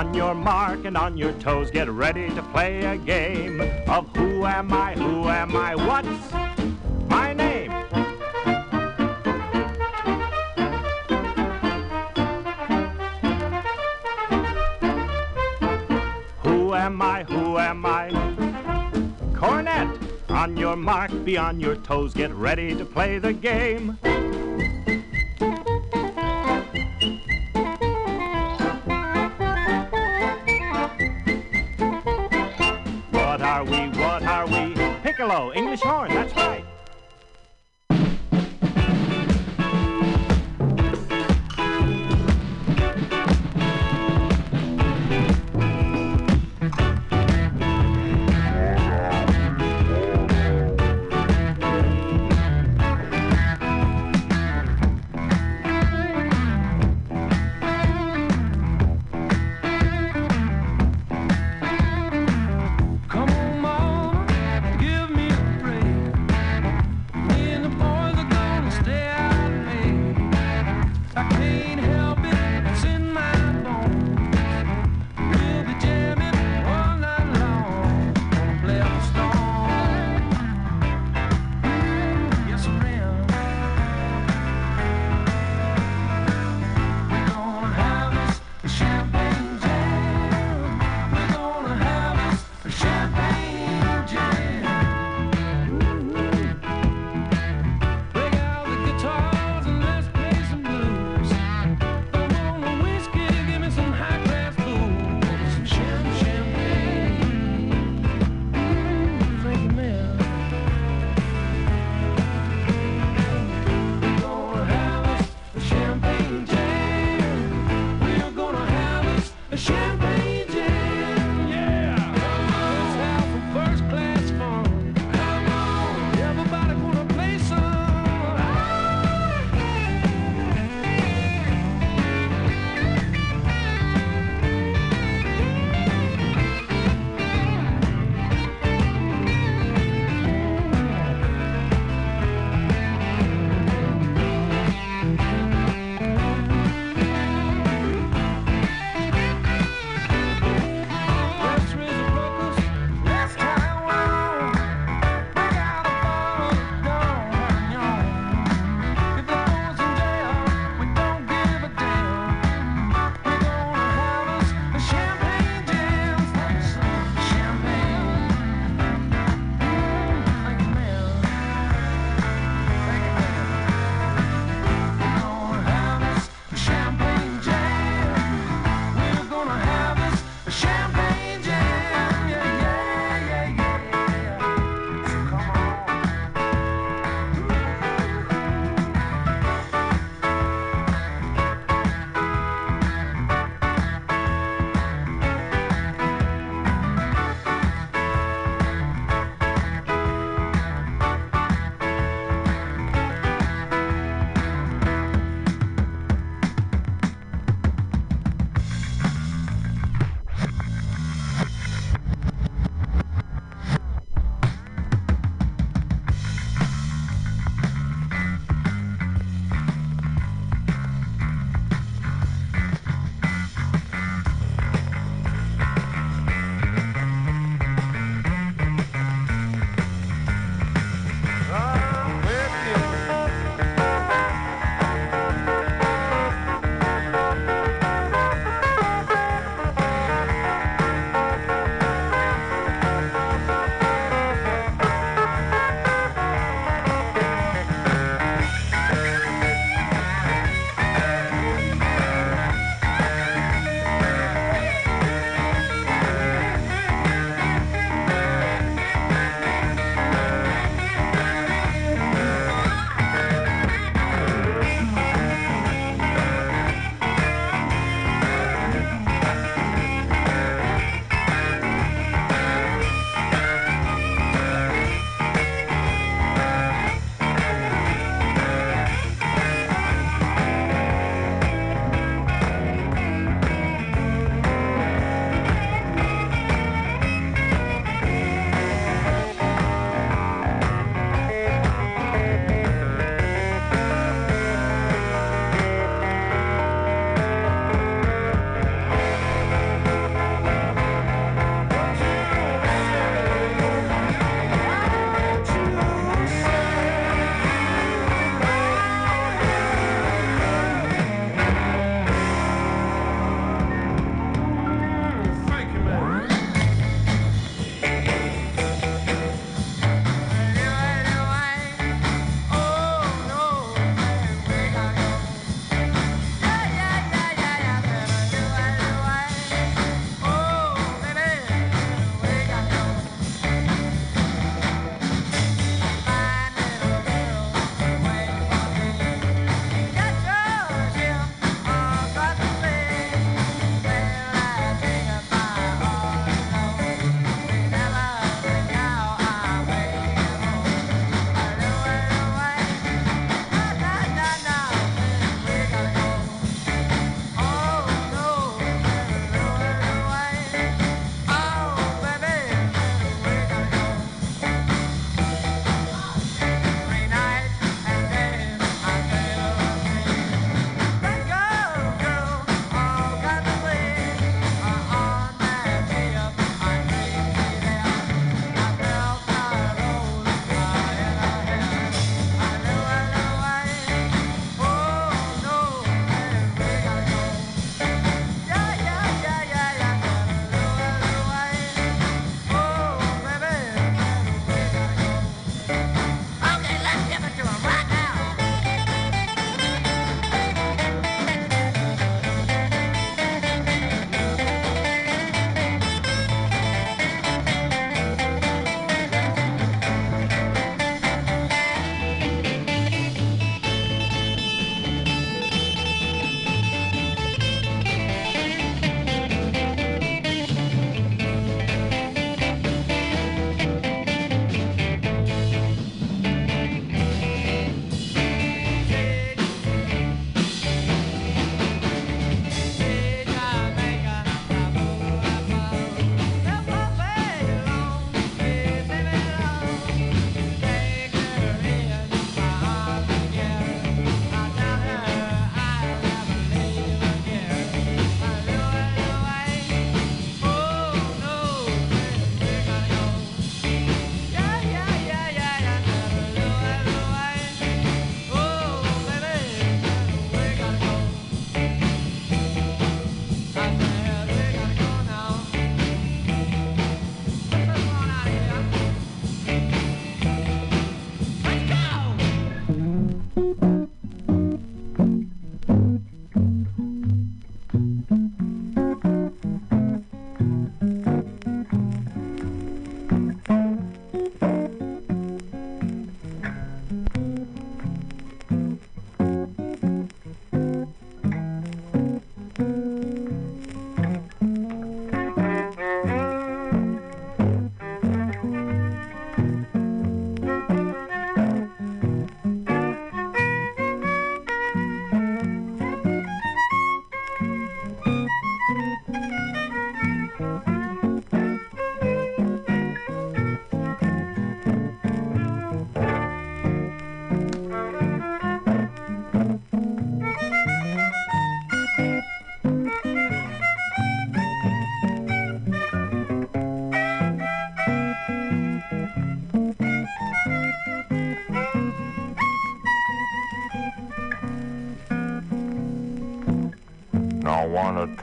On your mark and on your toes, get ready to play a game of who am I, who am I, what's my name? Who am I, who am I? Cornet! On your mark, be on your toes, get ready to play the game. Are we, what are we? Piccolo, English horn, that's right.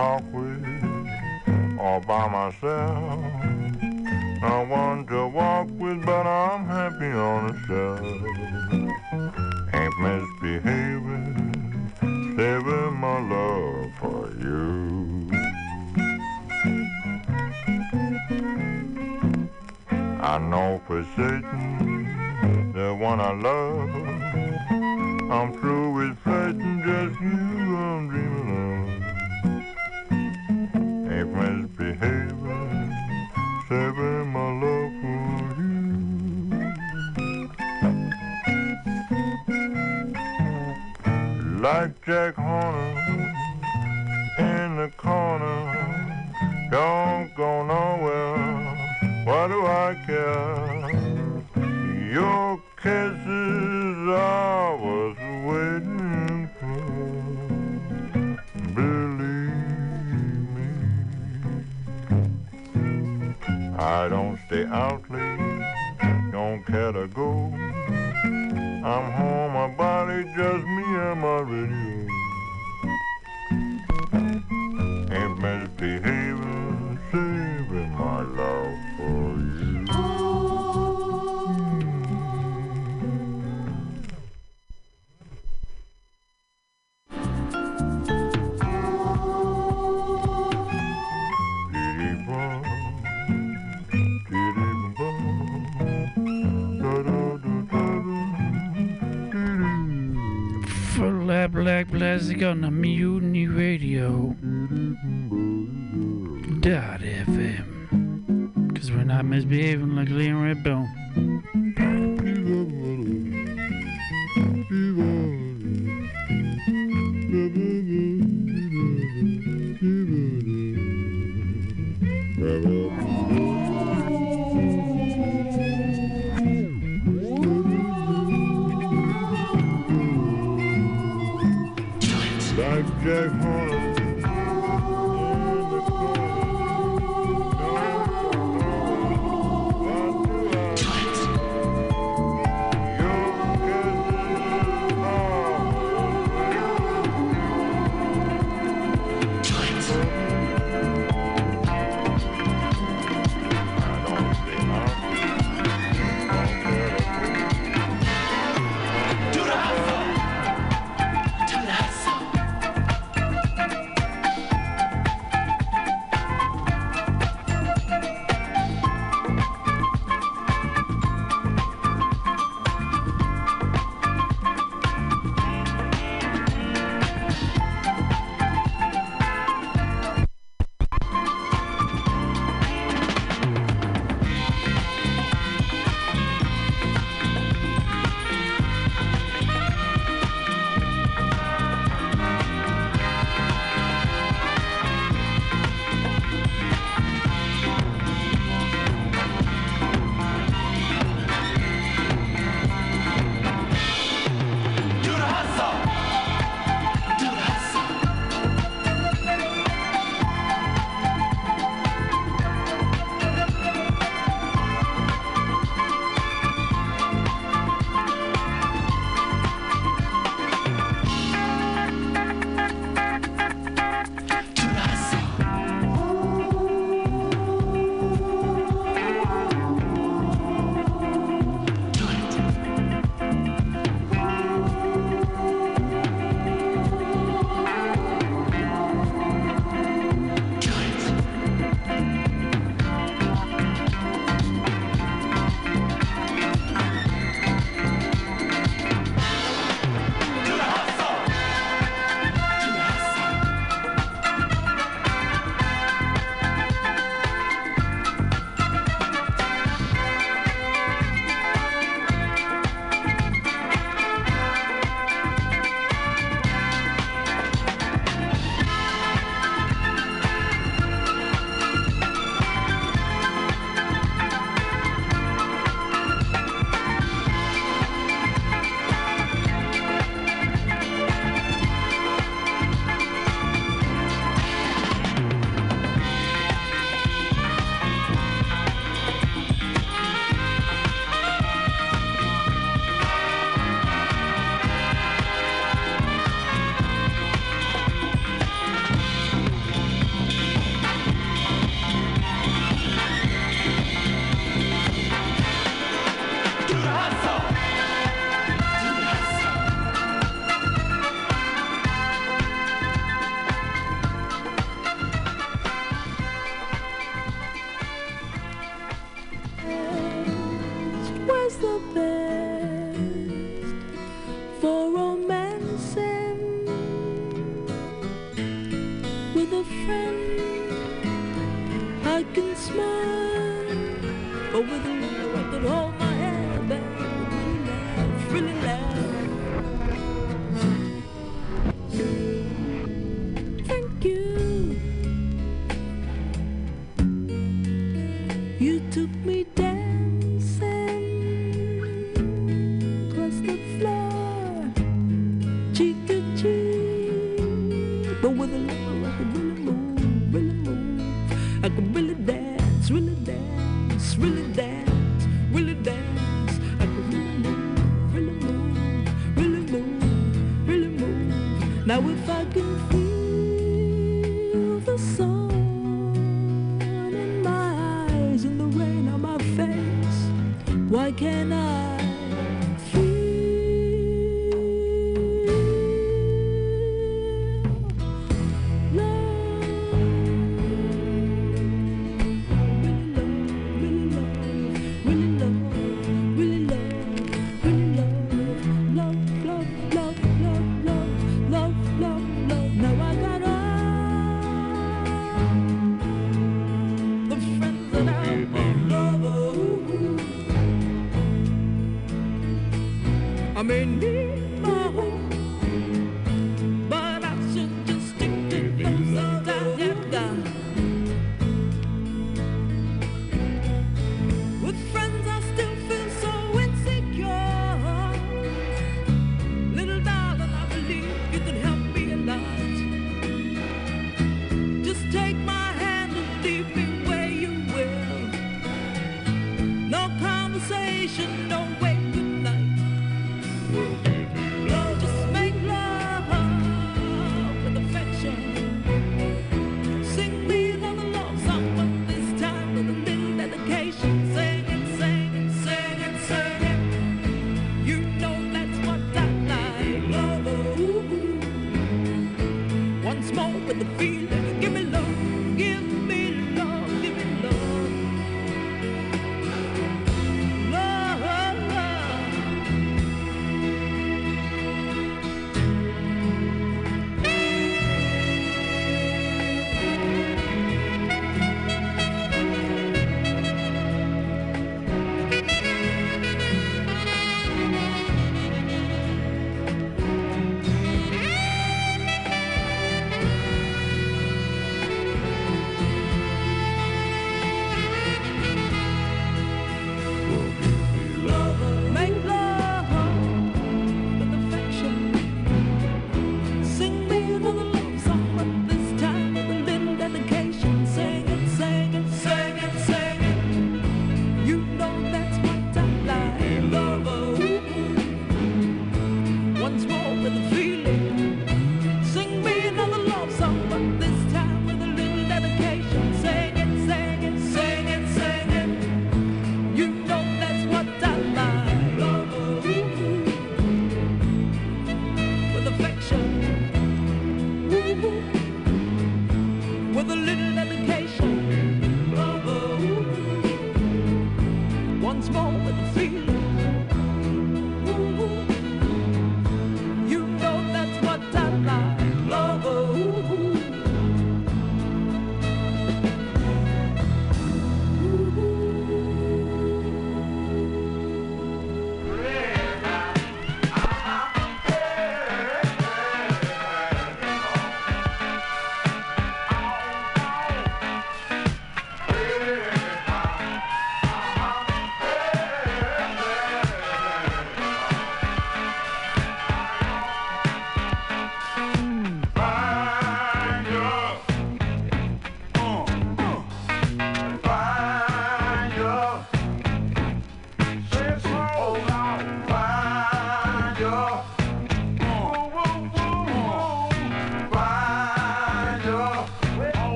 Talk with all by myself. One to walk Push,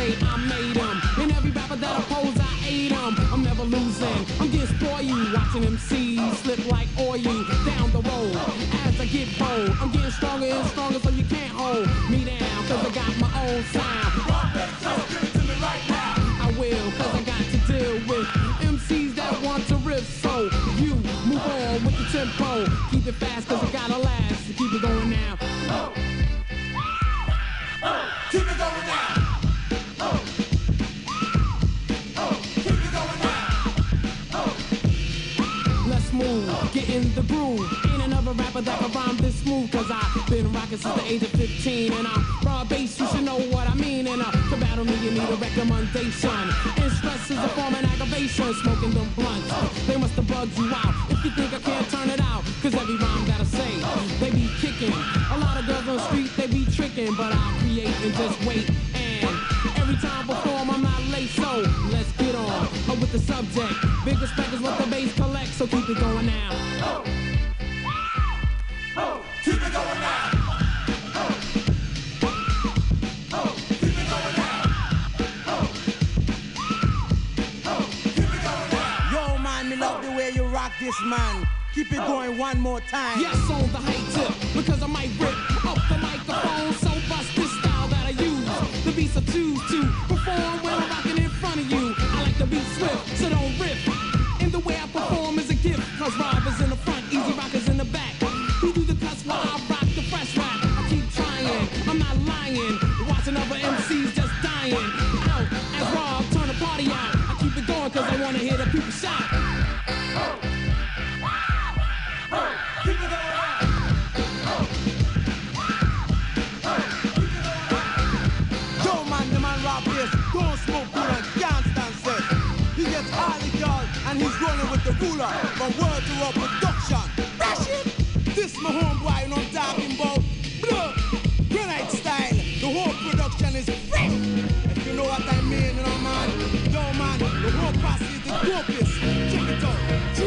say I made them. And every rapper that I pose, I ate them. I'm never losing. I'm getting spoil you. Watching see slip like oil down the road. As I get bold, I'm getting stronger and stronger so you can't hold me down. Cause I got my own sound. I will, cause I got to deal with MCs that want to riff. So you move on with the tempo. Keep it fast in the groove. Ain't another rapper that can rhyme this smooth. Cause I've been rocking since the age of 15. And I'm raw bass, you should know what I mean. And uh, to battle me, you need a recommendation. And stress is a form of aggravation. Smoking them blunts, they must have bugged you out. If you think I can't turn it out, cause every rhyme that I say, they be kicking. A lot of girls on the street, they be tricking. But I create and just wait. And every time I perform, I'm not late. So with the subject. Big respect is what the bass collects, so keep it going now. Oh, keep it going now. Oh, keep it going now. Oh, keep it going now. Yo, man, me love the way you rock this, man. Keep it going one more time. Yes, on the high tip, because I might rip up the microphone. So bust this style that I use. The beats I choose to so don't rip. Rolling with the ruler from word to world production. Fresh. This my homeboy, know I'm talking about. Blood, granite style. The whole production is fresh. If you know what I mean, you know, man. Yo, man, the whole posse is the dopest. Check it out.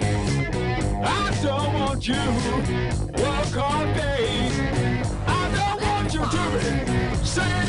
I don't want you walk on days. I don't want you to be saying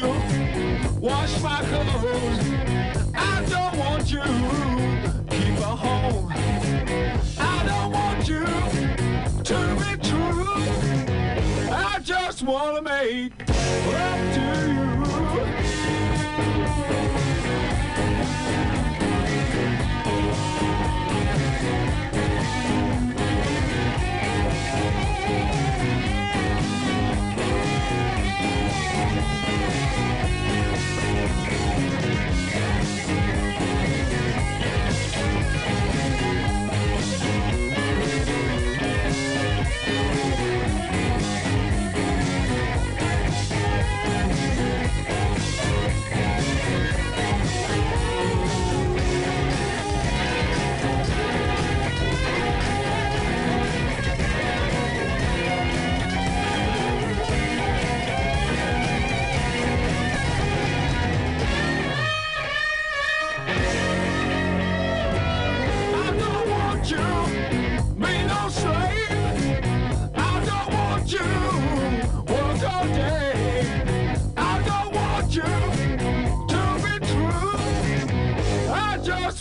you wash my clothes. I don't want you keep a home. I don't want you to be true. I just wanna make.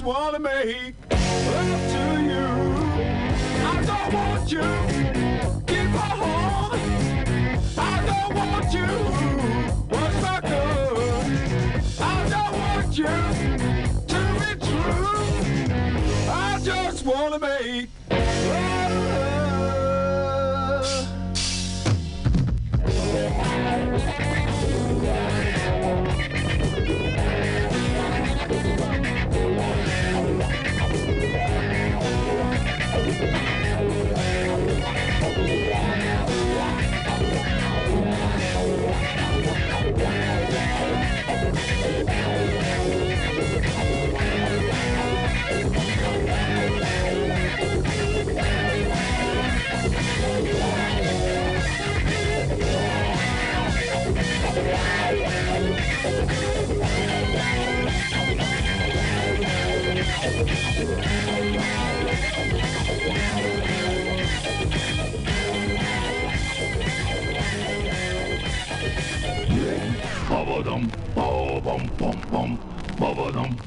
Wanna make babadam, babam pam pam, babadam,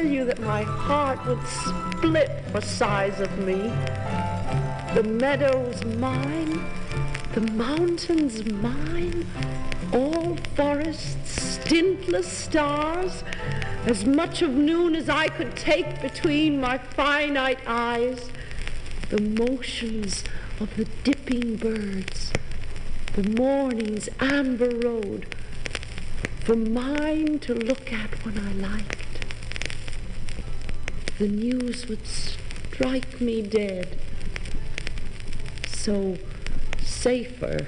tell you that my heart would split for size of me. The meadow's mine, the mountains mine, all forests, stintless stars, as much of noon as I could take between my finite eyes, the motions of the dipping birds, the morning's amber road, for mine to look at when I liked. The news would strike me dead. So safer,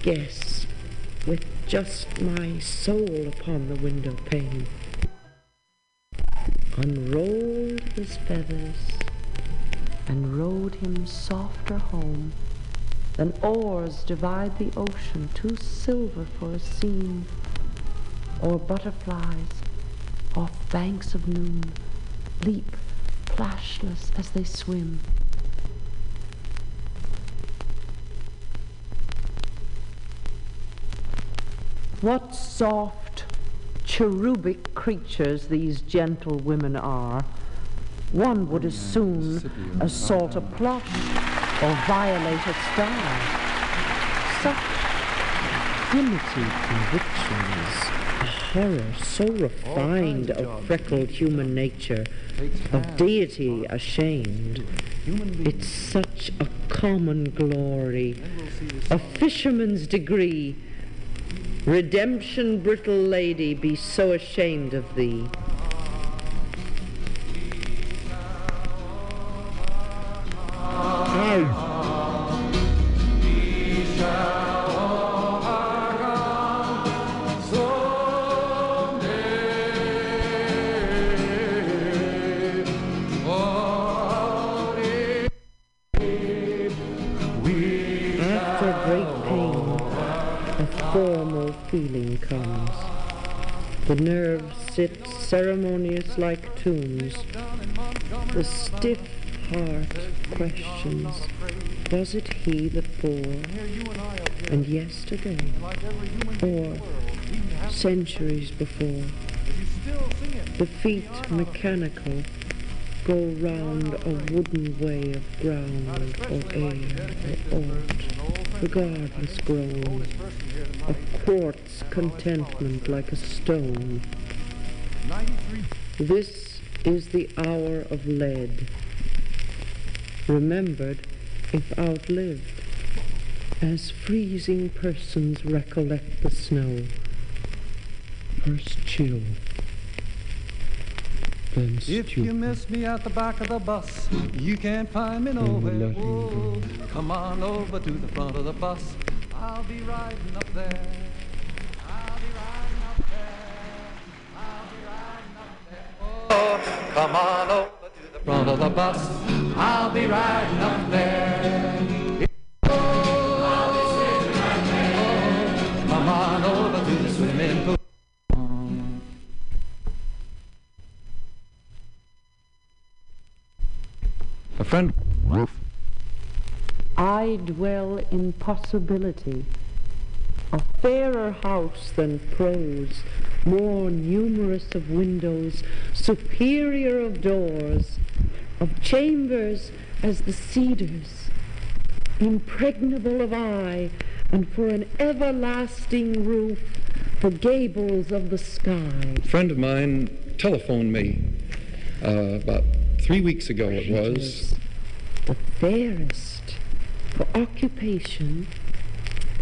guess, with just my soul upon the window pane. Unrolled his feathers and rowed him softer home than oars divide the ocean, too silver for a seam, or butterflies off banks of noon leap plashless as they swim. What soft, cherubic creatures these gentle women are. One would as soon assault a plush or violate a star. Such primitive convictions, a horror so refined of freckled human nature, of deity ashamed. It's such a common glory, a fisherman's degree. Redemption, brittle lady, be so ashamed of thee. After formal feeling comes. The nerves sit ceremonious like tombs. The stiff heart questions, was it he that bore? And yesterday, or centuries before? The feet mechanical go round a wooden way of ground or air or aught, regardless grown, of quartz contentment like a stone. This is the hour of lead, remembered if outlived, as freezing persons recollect the snow. First chill, If you miss me at the back of the bus, you can't find me mm, nowhere. Whoa, come on over to the front of the bus. I'll be riding up there. I'll be riding up there. I'll be riding up there. Oh, come on over to the front of the bus. I'll be riding up there. I'll be sitting right there. Oh, come on over to A friend. Roof. I dwell in possibility, a fairer house than prose, more numerous of windows, superior of doors, of chambers as the cedars, impregnable of eye, and for an everlasting roof, the gables of the sky. A friend of mine telephoned me uh, about three weeks ago, it was. The fairest for occupation,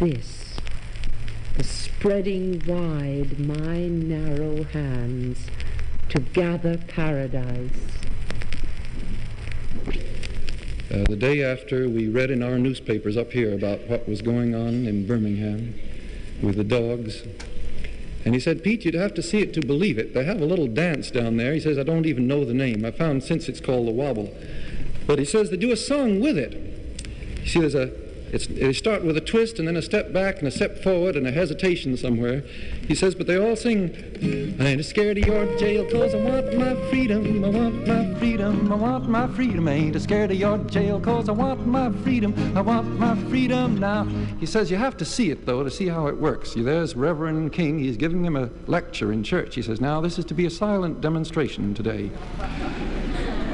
this, the spreading wide my narrow hands to gather paradise. Uh, the day after, we read in our newspapers up here about what was going on in Birmingham with the dogs. And he said, Pete, you'd have to see it to believe it. They have a little dance down there. He says, I don't even know the name. I found since it's called the Wobble. But he says they do a song with it. You see, there's a, It's, they start with a twist and then a step back and a step forward and a hesitation somewhere. He says, but they all sing, I ain't scared of your jail cause I want my freedom, I want my freedom, I want my freedom. I ain't scared of your jail cause I want my freedom, I want my freedom now. He says you have to see it though to see how it works. There's Reverend King, he's giving him a lecture in church. He says, now this is to be a silent demonstration today.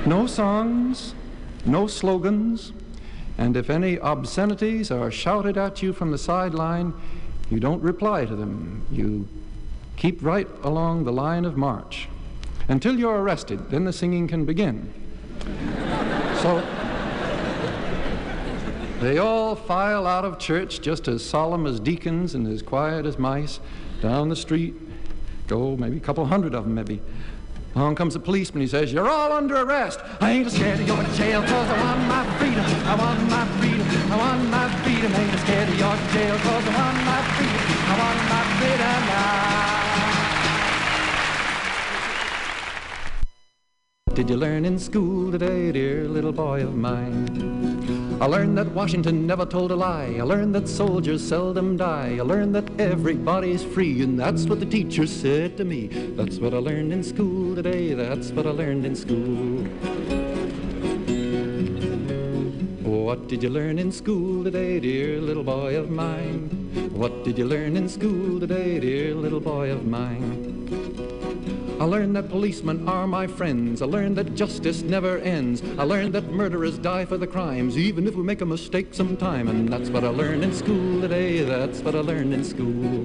No songs, no slogans, and if any obscenities are shouted at you from the sideline, you don't reply to them. You keep right along the line of march until you're arrested. Then the singing can begin. so they all file out of church just as solemn as deacons and as quiet as mice down the street. Go maybe a couple hundred of them, maybe. Along comes the policeman. He says, You're all under arrest. I ain't scared to go to jail cause I want my freedom. I want my freedom. I want my freedom. I Ain't scared of your jail cause I want my freedom. I want my freedom now. Did you learn in school today, dear little boy of mine? I learned that Washington never told a lie. I learned that soldiers seldom die. I learned that everybody's free, and that's what the teacher said to me. That's what I learned in school today. That's what I learned in school. What did you learn in school today, dear little boy of mine? What did you learn in school today, dear little boy of mine? I learned that policemen are my friends. I learned that justice never ends. I learned that murderers die for the crimes, even if we make a mistake sometime. And that's what I learned in school today. That's what I learned in school.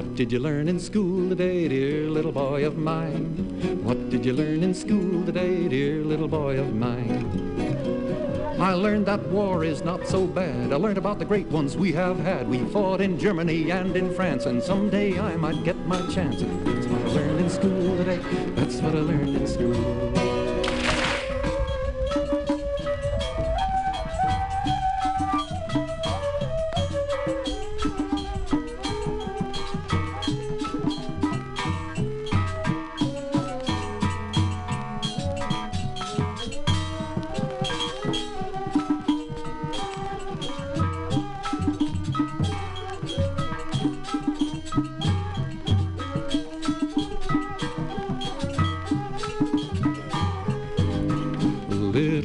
What did you learn in school today, dear little boy of mine? What did you learn in school today, dear little boy of mine? I learned that war is not so bad. I learned about the great ones we have had. We fought in Germany and in France, and someday I might get my chance. That's what I learned in school today. That's what I learned in school.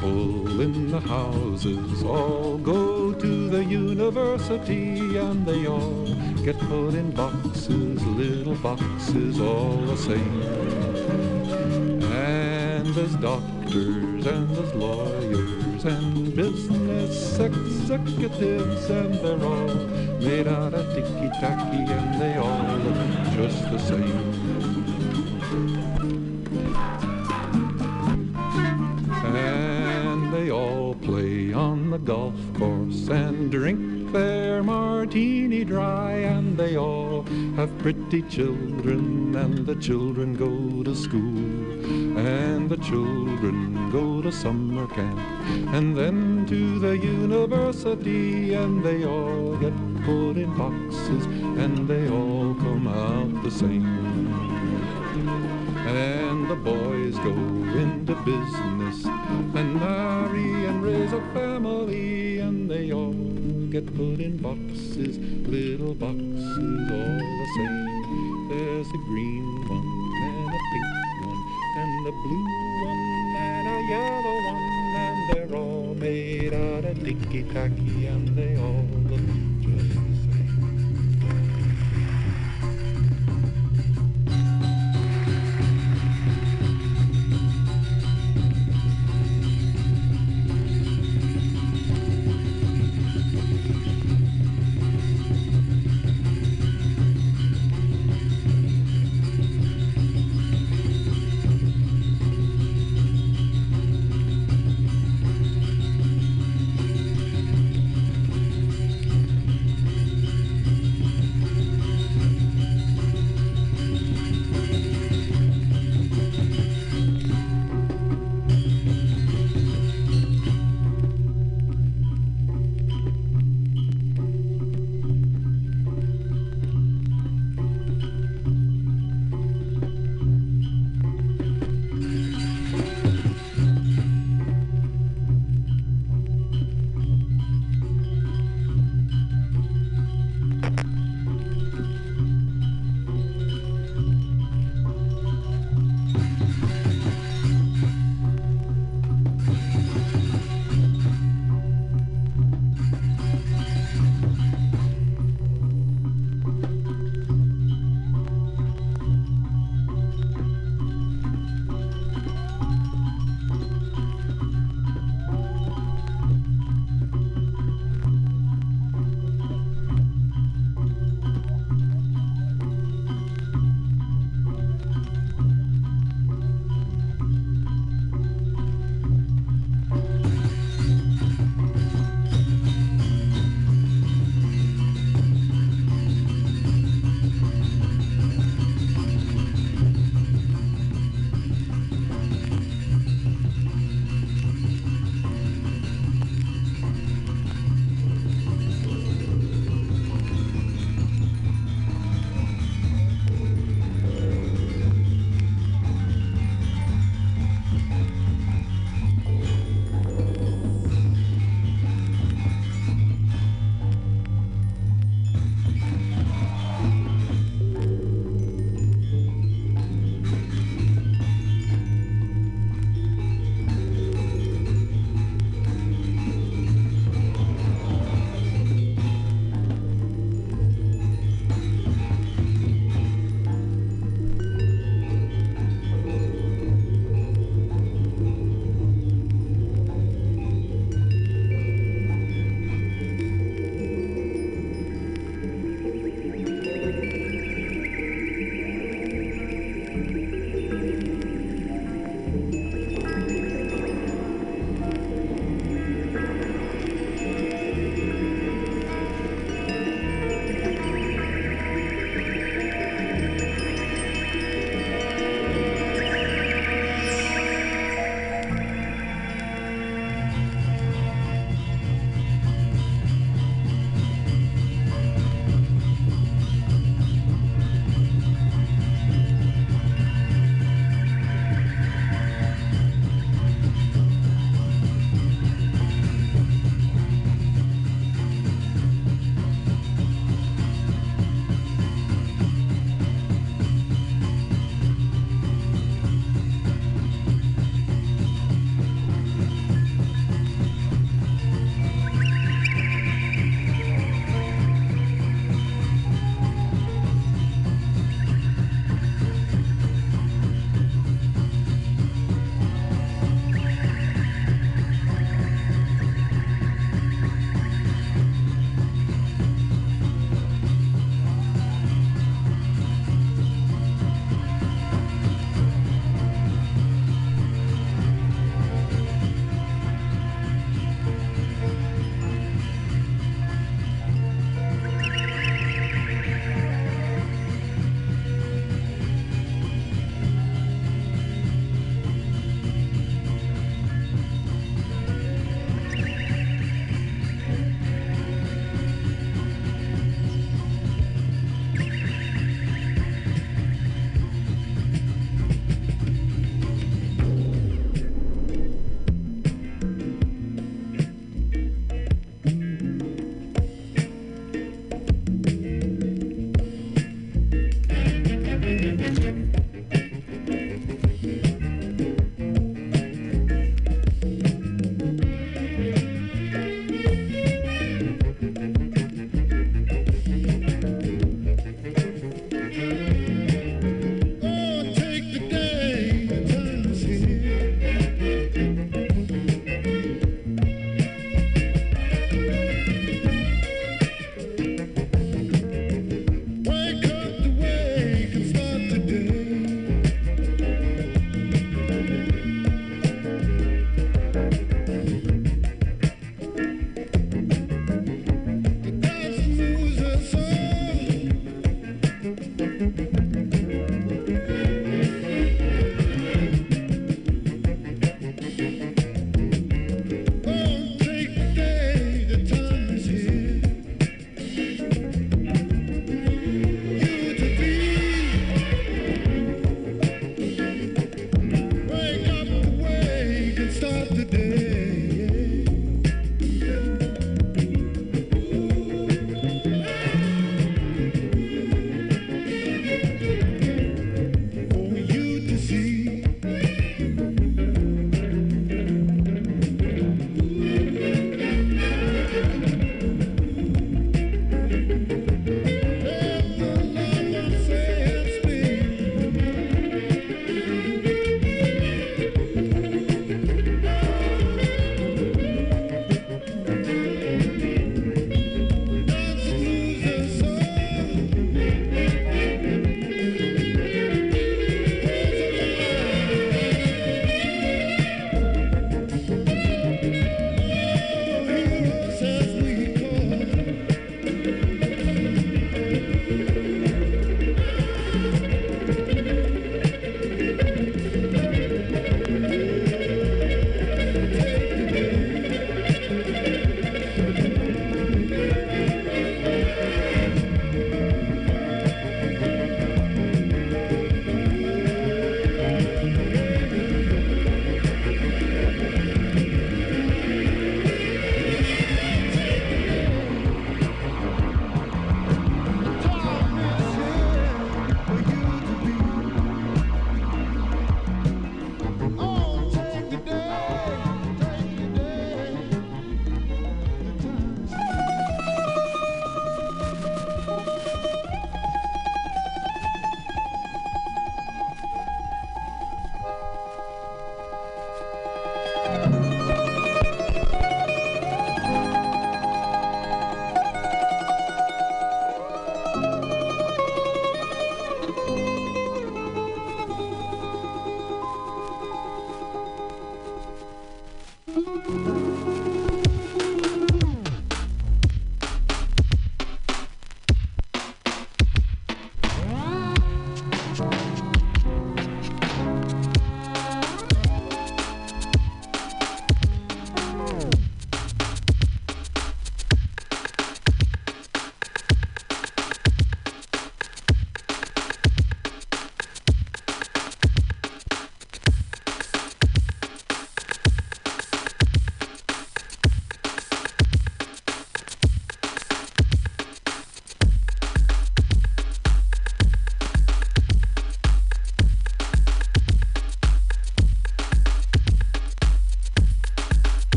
people in the houses all go to the university and they all get put in boxes, little boxes all the same. And there's doctors and there's lawyers and business executives and they're all made out of ticky-tacky and they all look just the same. Golf course and drink their martini dry. And they all have pretty children, and the children go to school. And the children go to summer camp, and then to the university. And they all get put in boxes, and they all come out the same. And the boys go into business and marry and raise a family, and they all get put in boxes, little boxes all the same. There's a green one and a pink one and a blue one and a yellow one, and they're all made out of ticky-tacky, and they all look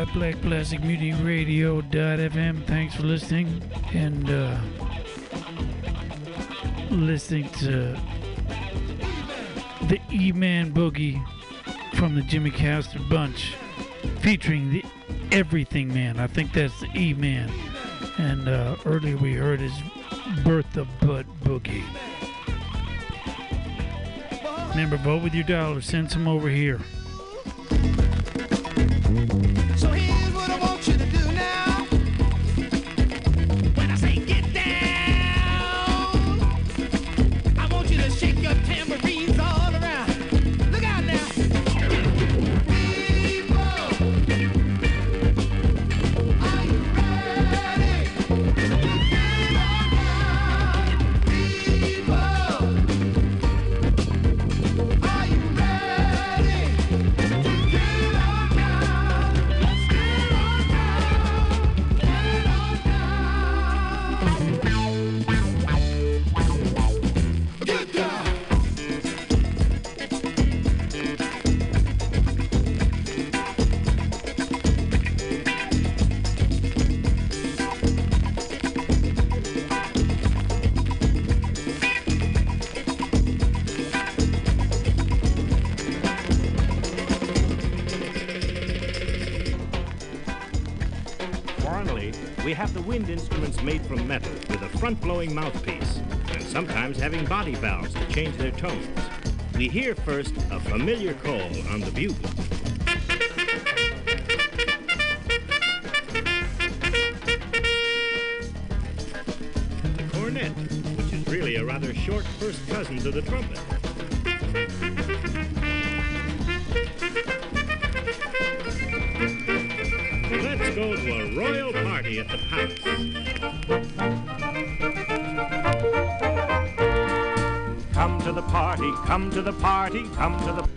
at Black Plastic Mutiny Radio.fm. Thanks for listening and uh, listening to the E Man Boogie from the Jimmy Castor Bunch featuring the Everything Man. I think that's the E Man. And uh, earlier we heard his Bertha Butt Boogie. Remember, vote with your dollar. Send some over here. made from metal with a front-blowing mouthpiece, and sometimes having body valves to change their tones. We hear first a familiar call on the bugle. The cornet, which is really a rather short first cousin to the trumpet. Come to the party, come to the.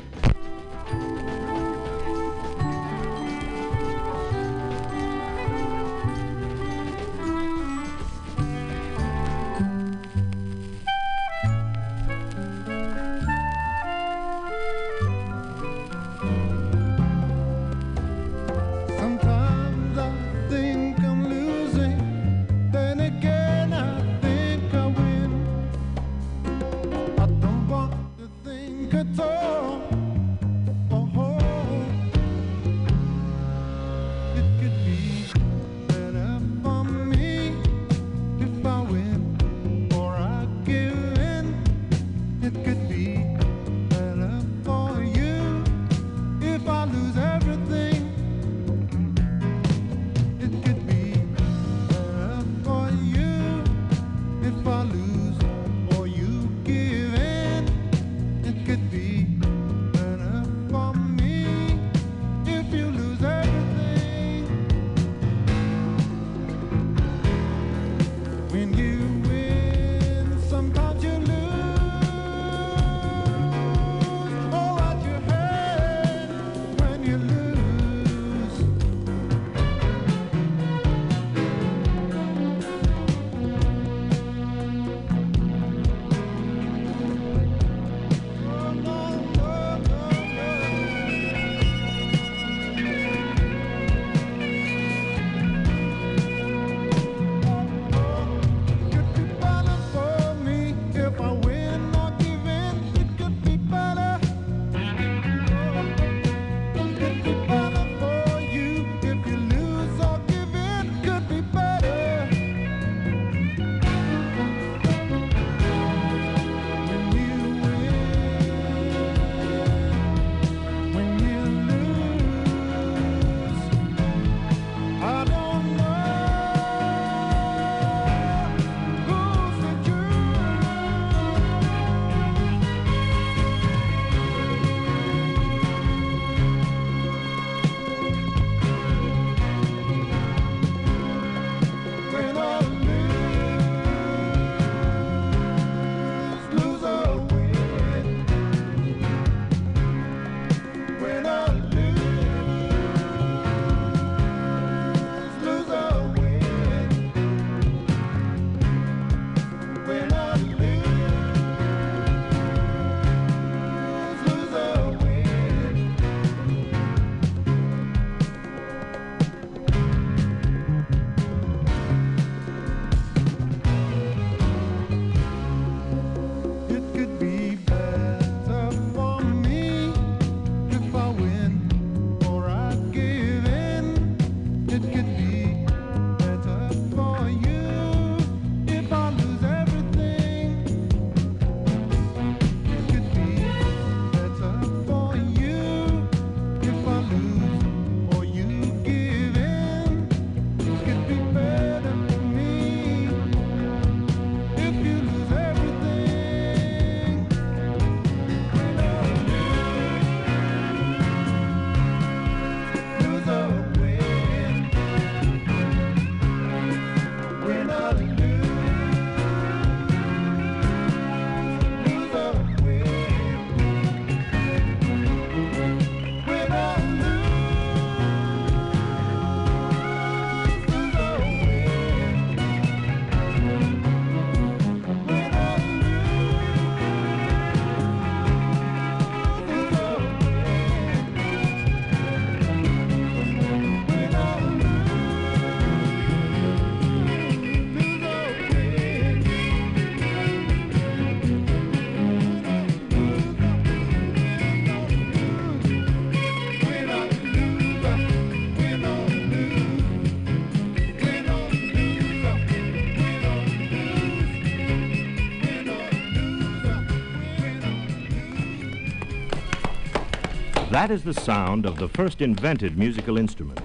That is the sound of the first invented musical instrument.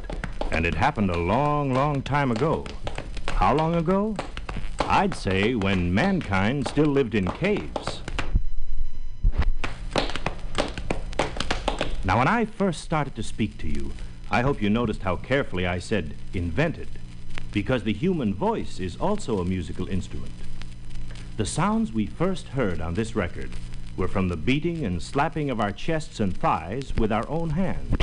And it happened a long, long time ago. How long ago? I'd say when mankind still lived in caves. Now, when I first started to speak to you, I hope you noticed how carefully I said invented, because the human voice is also a musical instrument. The sounds we first heard on this record were from the beating and slapping of our chests and thighs with our own hands.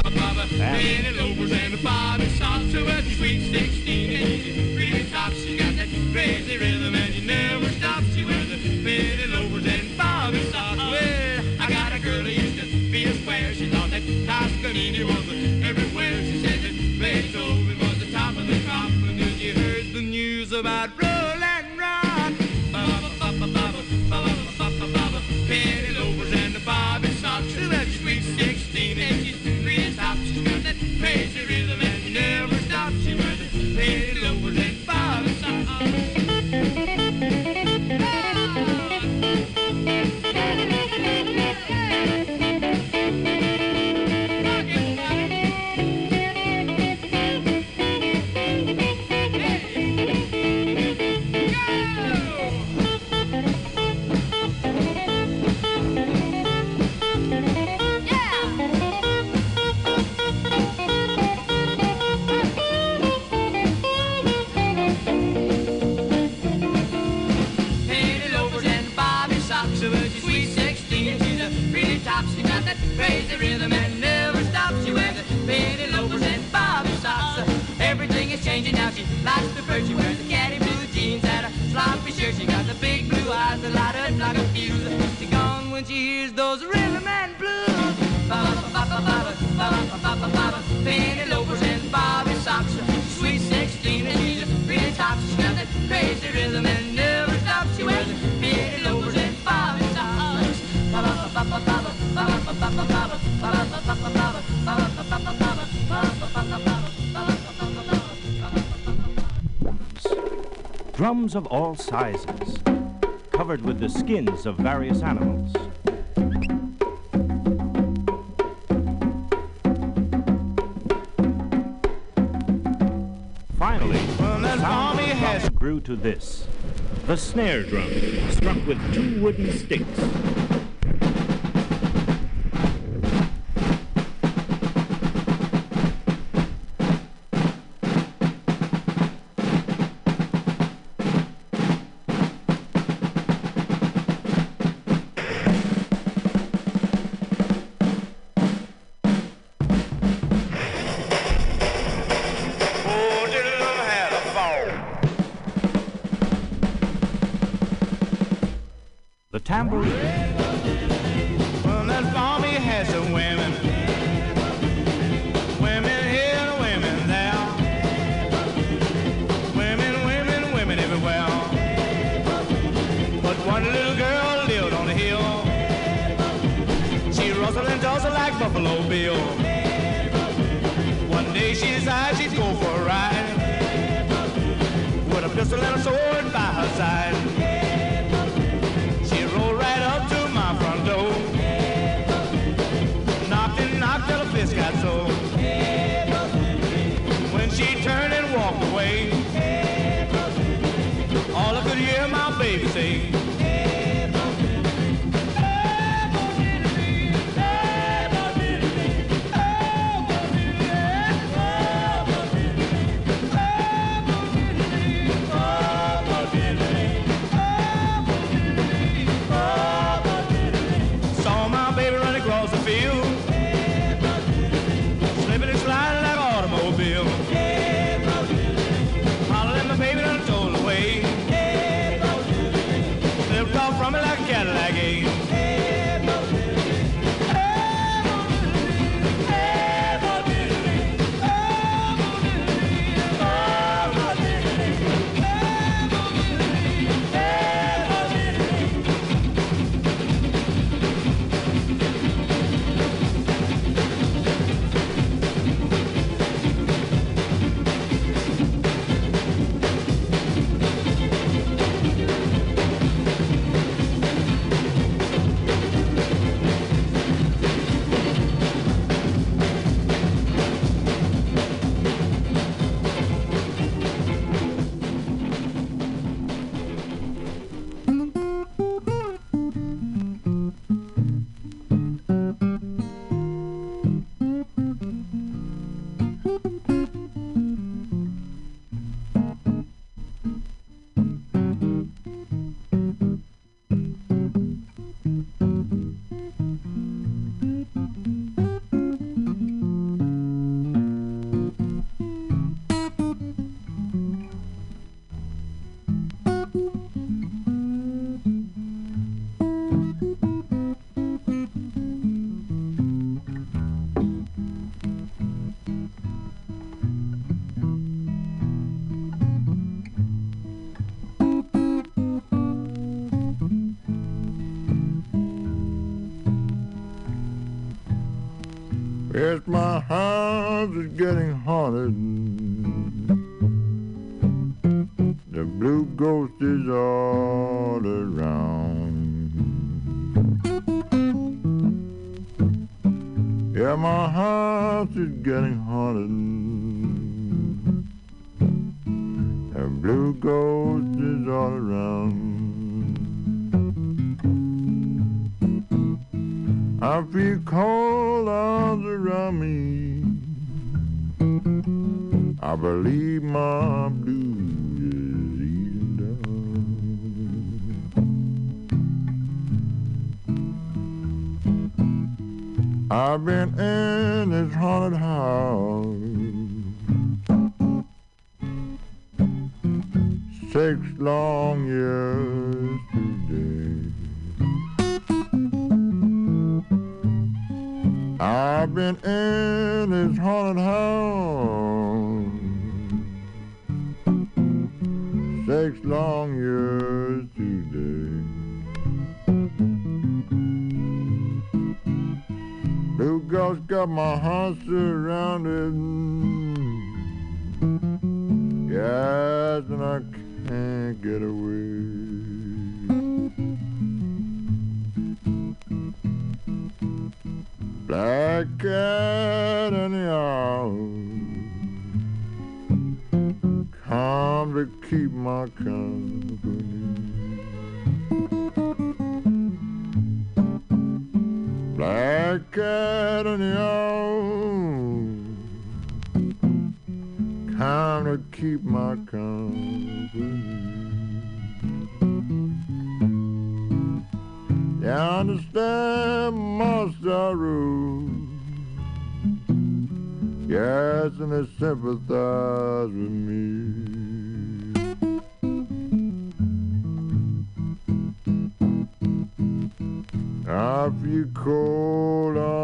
of all sizes, covered with the skins of various animals. Finally, the sound grew to this. The snare drum, struck with two wooden sticks, is getting haunted.